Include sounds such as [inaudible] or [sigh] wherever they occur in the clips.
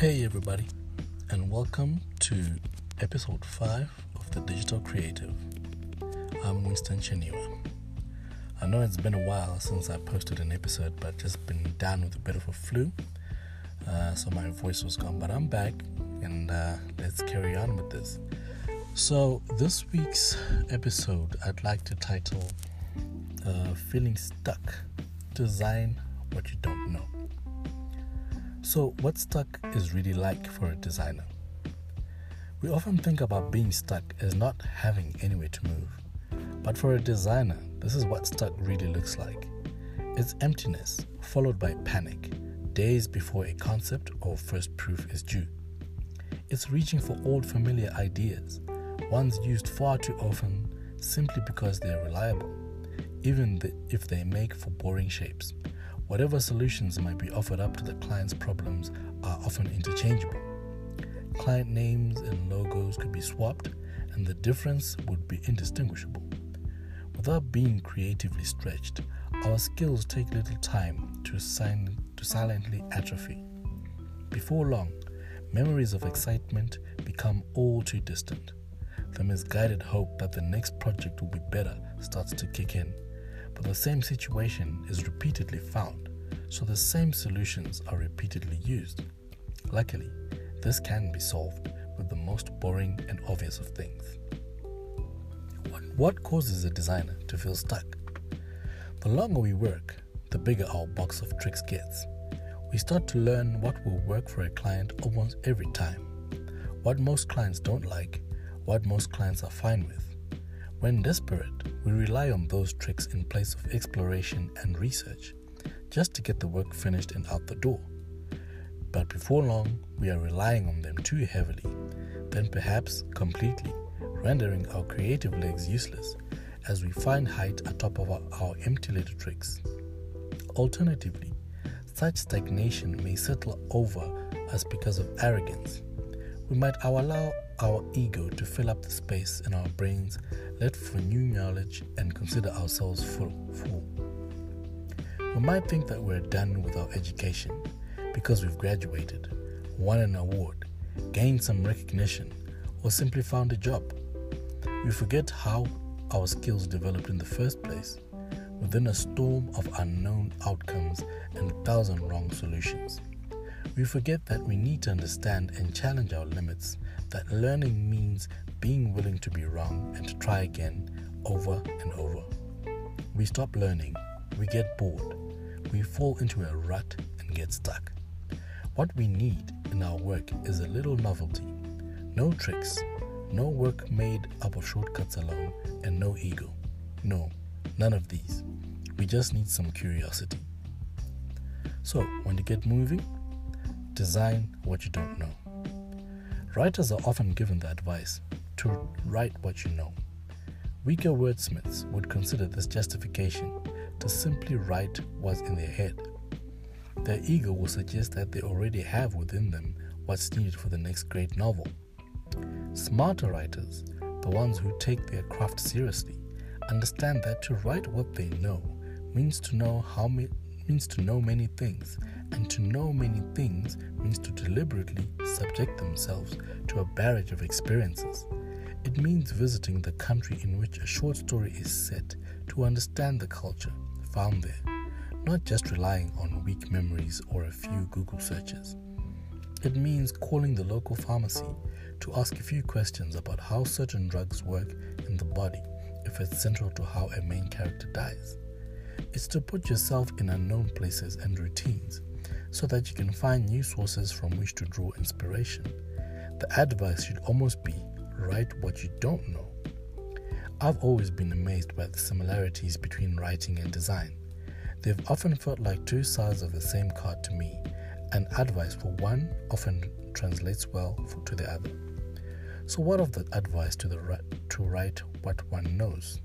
Hey, everybody, and welcome to episode 5 of The Digital Creative. I'm Winston Cheniwa. I know it's been a while since I posted an episode, but just been down with a bit of a flu, uh, so my voice was gone. But I'm back, and uh, let's carry on with this. So, this week's episode I'd like to title uh, Feeling Stuck Design What You Don't Know. So, what stuck is really like for a designer? We often think about being stuck as not having anywhere to move. But for a designer, this is what stuck really looks like it's emptiness, followed by panic, days before a concept or first proof is due. It's reaching for old familiar ideas, ones used far too often simply because they're reliable, even if they make for boring shapes. Whatever solutions might be offered up to the client's problems are often interchangeable. Client names and logos could be swapped, and the difference would be indistinguishable. Without being creatively stretched, our skills take little time to, sign, to silently atrophy. Before long, memories of excitement become all too distant. The misguided hope that the next project will be better starts to kick in but the same situation is repeatedly found, so the same solutions are repeatedly used. Luckily, this can be solved with the most boring and obvious of things. What causes a designer to feel stuck? The longer we work, the bigger our box of tricks gets. We start to learn what will work for a client almost every time, what most clients don't like, what most clients are fine with. When desperate, we rely on those tricks in place of exploration and research, just to get the work finished and out the door. But before long, we are relying on them too heavily, then perhaps completely, rendering our creative legs useless as we find height atop of our, our empty little tricks. Alternatively, such stagnation may settle over us because of arrogance. We might allow our ego to fill up the space in our brains let for new knowledge and consider ourselves full. full. We might think that we're done with our education because we've graduated, won an award, gained some recognition, or simply found a job. We forget how our skills developed in the first place within a storm of unknown outcomes and a thousand wrong solutions. We forget that we need to understand and challenge our limits, that learning means being willing to be wrong and to try again over and over. We stop learning, we get bored, we fall into a rut and get stuck. What we need in our work is a little novelty, no tricks, no work made up of shortcuts alone, and no ego. No, none of these. We just need some curiosity. So, when you get moving, design what you don't know. Writers are often given the advice to write what you know. Weaker wordsmiths would consider this justification to simply write what's in their head. Their ego will suggest that they already have within them what's needed for the next great novel. Smarter writers, the ones who take their craft seriously, understand that to write what they know means to know how ma- means to know many things, and to know many things means to deliberately subject themselves to a barrage of experiences it means visiting the country in which a short story is set to understand the culture found there, not just relying on weak memories or a few Google searches. It means calling the local pharmacy to ask a few questions about how certain drugs work in the body if it's central to how a main character dies. It's to put yourself in unknown places and routines so that you can find new sources from which to draw inspiration. The advice should almost be write what you don't know. I've always been amazed by the similarities between writing and design. They've often felt like two sides of the same card to me, and advice for one often translates well for, to the other. So, what of the advice to, the, to write what one knows?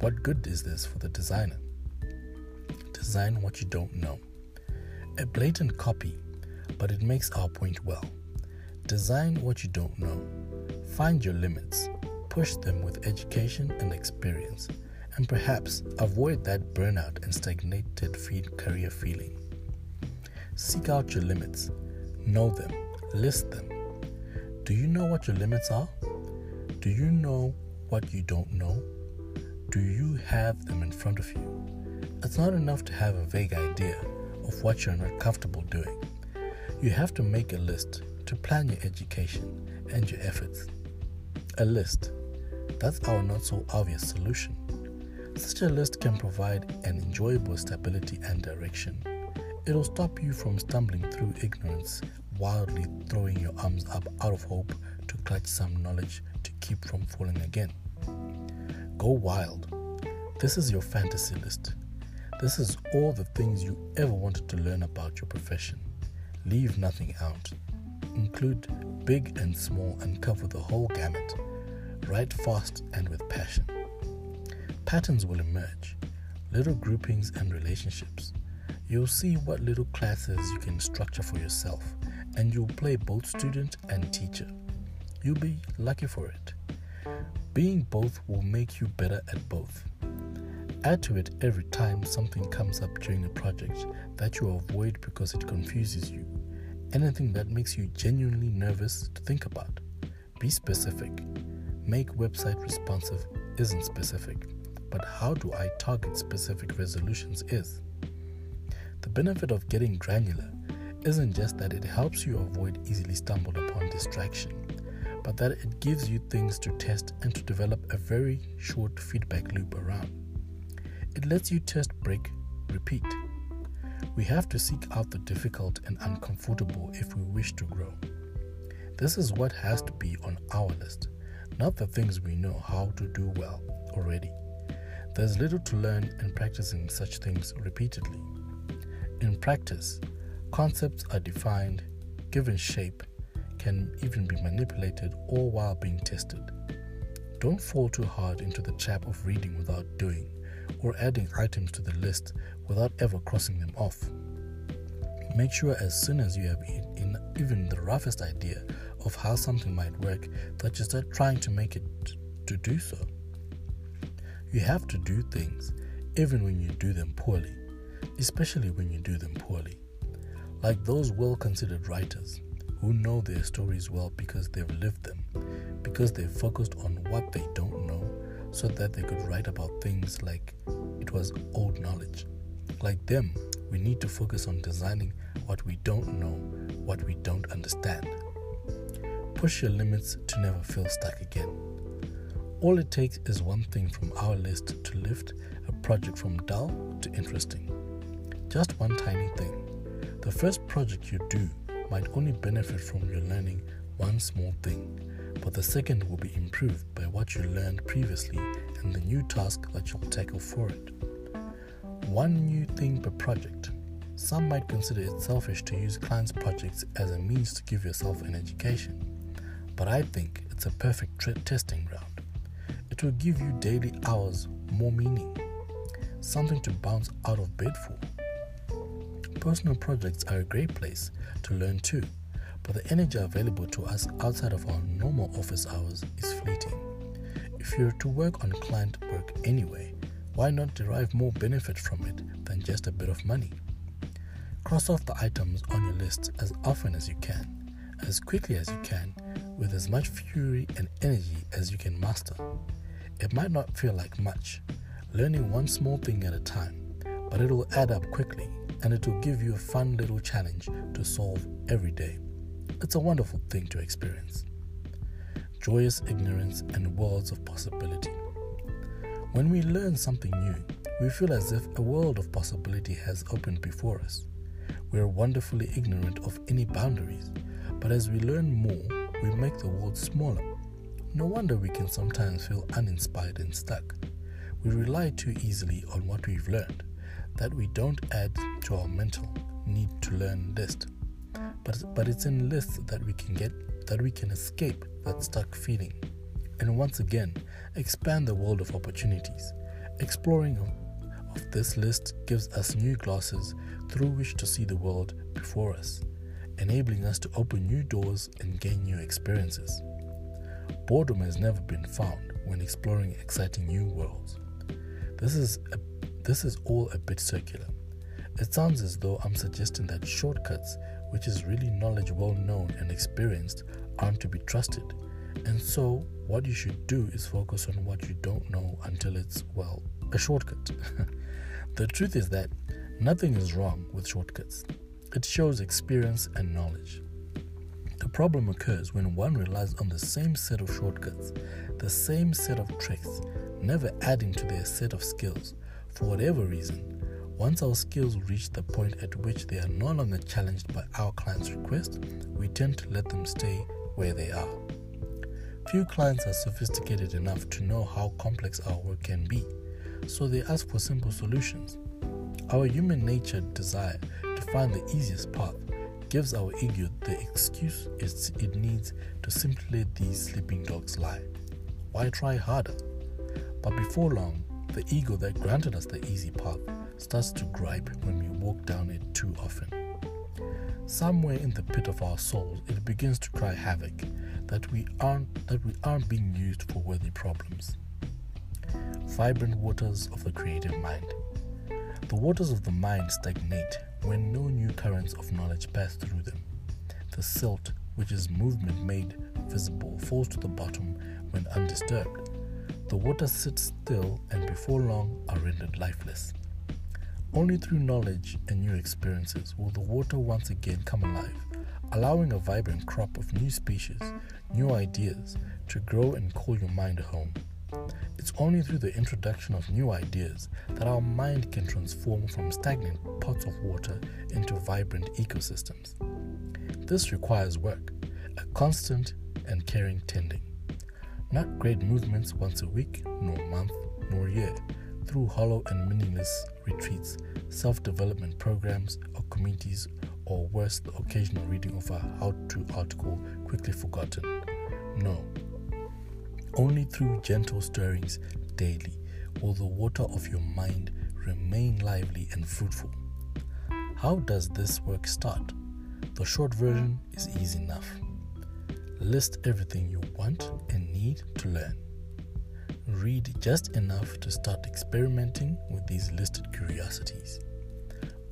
What good is this for the designer? Design what you don't know. A blatant copy, but it makes our point well. Design what you don't know. Find your limits, push them with education and experience, and perhaps avoid that burnout and stagnated career feeling. Seek out your limits, know them, List them. Do you know what your limits are? Do you know what you don't know? Do you have them in front of you? It's not enough to have a vague idea of what you're not comfortable doing. You have to make a list to plan your education and your efforts. A list. That's our not so obvious solution. Such a list can provide an enjoyable stability and direction. It'll stop you from stumbling through ignorance, wildly throwing your arms up out of hope to clutch some knowledge to keep from falling again. Go wild. This is your fantasy list. This is all the things you ever wanted to learn about your profession. Leave nothing out. Include big and small and cover the whole gamut. Write fast and with passion. Patterns will emerge, little groupings and relationships. You'll see what little classes you can structure for yourself, and you'll play both student and teacher. You'll be lucky for it. Being both will make you better at both. Add to it every time something comes up during a project that you avoid because it confuses you. Anything that makes you genuinely nervous to think about. Be specific. Make website responsive isn't specific, but how do I target specific resolutions is. The benefit of getting granular isn't just that it helps you avoid easily stumbled upon distraction, but that it gives you things to test and to develop a very short feedback loop around. It lets you test, break, repeat. We have to seek out the difficult and uncomfortable if we wish to grow. This is what has to be on our list, not the things we know how to do well already. There's little to learn in practicing such things repeatedly. In practice, concepts are defined, given shape, can even be manipulated all while being tested. Don't fall too hard into the trap of reading without doing or adding items to the list without ever crossing them off. Make sure as soon as you have in even the roughest idea of how something might work that you start trying to make it to do so. You have to do things even when you do them poorly, especially when you do them poorly. Like those well considered writers who know their stories well because they've lived them, because they've focused on what they don't know so that they could write about things like it was old knowledge. Like them, we need to focus on designing what we don't know, what we don't understand. Push your limits to never feel stuck again. All it takes is one thing from our list to lift a project from dull to interesting. Just one tiny thing. The first project you do might only benefit from your learning one small thing but the second will be improved by what you learned previously and the new task that you'll tackle for it. One new thing per project. Some might consider it selfish to use clients' projects as a means to give yourself an education, but I think it's a perfect t- testing ground. It will give you daily hours more meaning, something to bounce out of bed for. Personal projects are a great place to learn too but the energy available to us outside of our normal office hours is fleeting. If you're to work on client work anyway, why not derive more benefit from it than just a bit of money? Cross off the items on your list as often as you can, as quickly as you can, with as much fury and energy as you can master. It might not feel like much, learning one small thing at a time, but it'll add up quickly and it will give you a fun little challenge to solve every day. It's a wonderful thing to experience. Joyous ignorance and worlds of possibility. When we learn something new, we feel as if a world of possibility has opened before us. We are wonderfully ignorant of any boundaries, but as we learn more, we make the world smaller. No wonder we can sometimes feel uninspired and stuck. We rely too easily on what we've learned, that we don't add to our mental need to learn list but but it's in lists that we can get that we can escape that stuck feeling and once again expand the world of opportunities. Exploring of this list gives us new glasses through which to see the world before us enabling us to open new doors and gain new experiences. Boredom has never been found when exploring exciting new worlds. This is a, this is all a bit circular. It sounds as though i'm suggesting that shortcuts which is really knowledge well known and experienced, aren't to be trusted. And so, what you should do is focus on what you don't know until it's, well, a shortcut. [laughs] the truth is that nothing is wrong with shortcuts, it shows experience and knowledge. The problem occurs when one relies on the same set of shortcuts, the same set of tricks, never adding to their set of skills. For whatever reason, once our skills reach the point at which they are no longer challenged by our client's request, we tend to let them stay where they are. Few clients are sophisticated enough to know how complex our work can be, so they ask for simple solutions. Our human nature desire to find the easiest path gives our ego the excuse it needs to simply let these sleeping dogs lie. Why try harder? But before long, the ego that granted us the easy path starts to gripe when we walk down it too often. Somewhere in the pit of our souls, it begins to cry havoc that we aren't that we aren't being used for worthy problems. Vibrant waters of the creative mind. The waters of the mind stagnate when no new currents of knowledge pass through them. The silt, which is movement made visible, falls to the bottom when undisturbed. The water sits still and before long are rendered lifeless. Only through knowledge and new experiences will the water once again come alive, allowing a vibrant crop of new species, new ideas to grow and call your mind home. It's only through the introduction of new ideas that our mind can transform from stagnant pots of water into vibrant ecosystems. This requires work, a constant and caring tending. Not great movements once a week, nor month, nor year, through hollow and meaningless retreats, self development programs, or communities, or worse, the occasional reading of a how to article quickly forgotten. No. Only through gentle stirrings daily will the water of your mind remain lively and fruitful. How does this work start? The short version is easy enough. List everything you want and need to learn. Read just enough to start experimenting with these listed curiosities.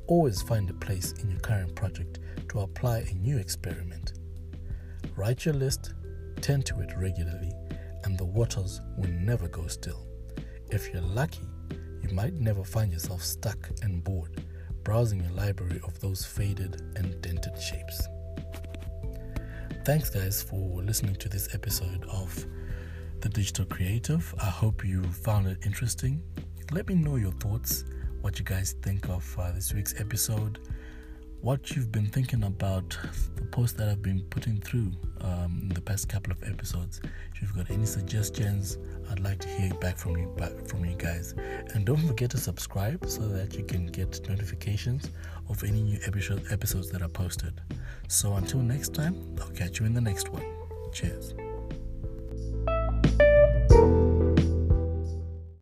Always find a place in your current project to apply a new experiment. Write your list, tend to it regularly, and the waters will never go still. If you're lucky, you might never find yourself stuck and bored browsing a library of those faded and dented shapes. Thanks, guys, for listening to this episode of The Digital Creative. I hope you found it interesting. Let me know your thoughts, what you guys think of uh, this week's episode, what you've been thinking about the post that I've been putting through um, the past couple of episodes. If you've got any suggestions, I'd like to hear back from you back from you guys. And don't forget to subscribe so that you can get notifications of any new episode, episodes that are posted. So until next time, I'll catch you in the next one. Cheers.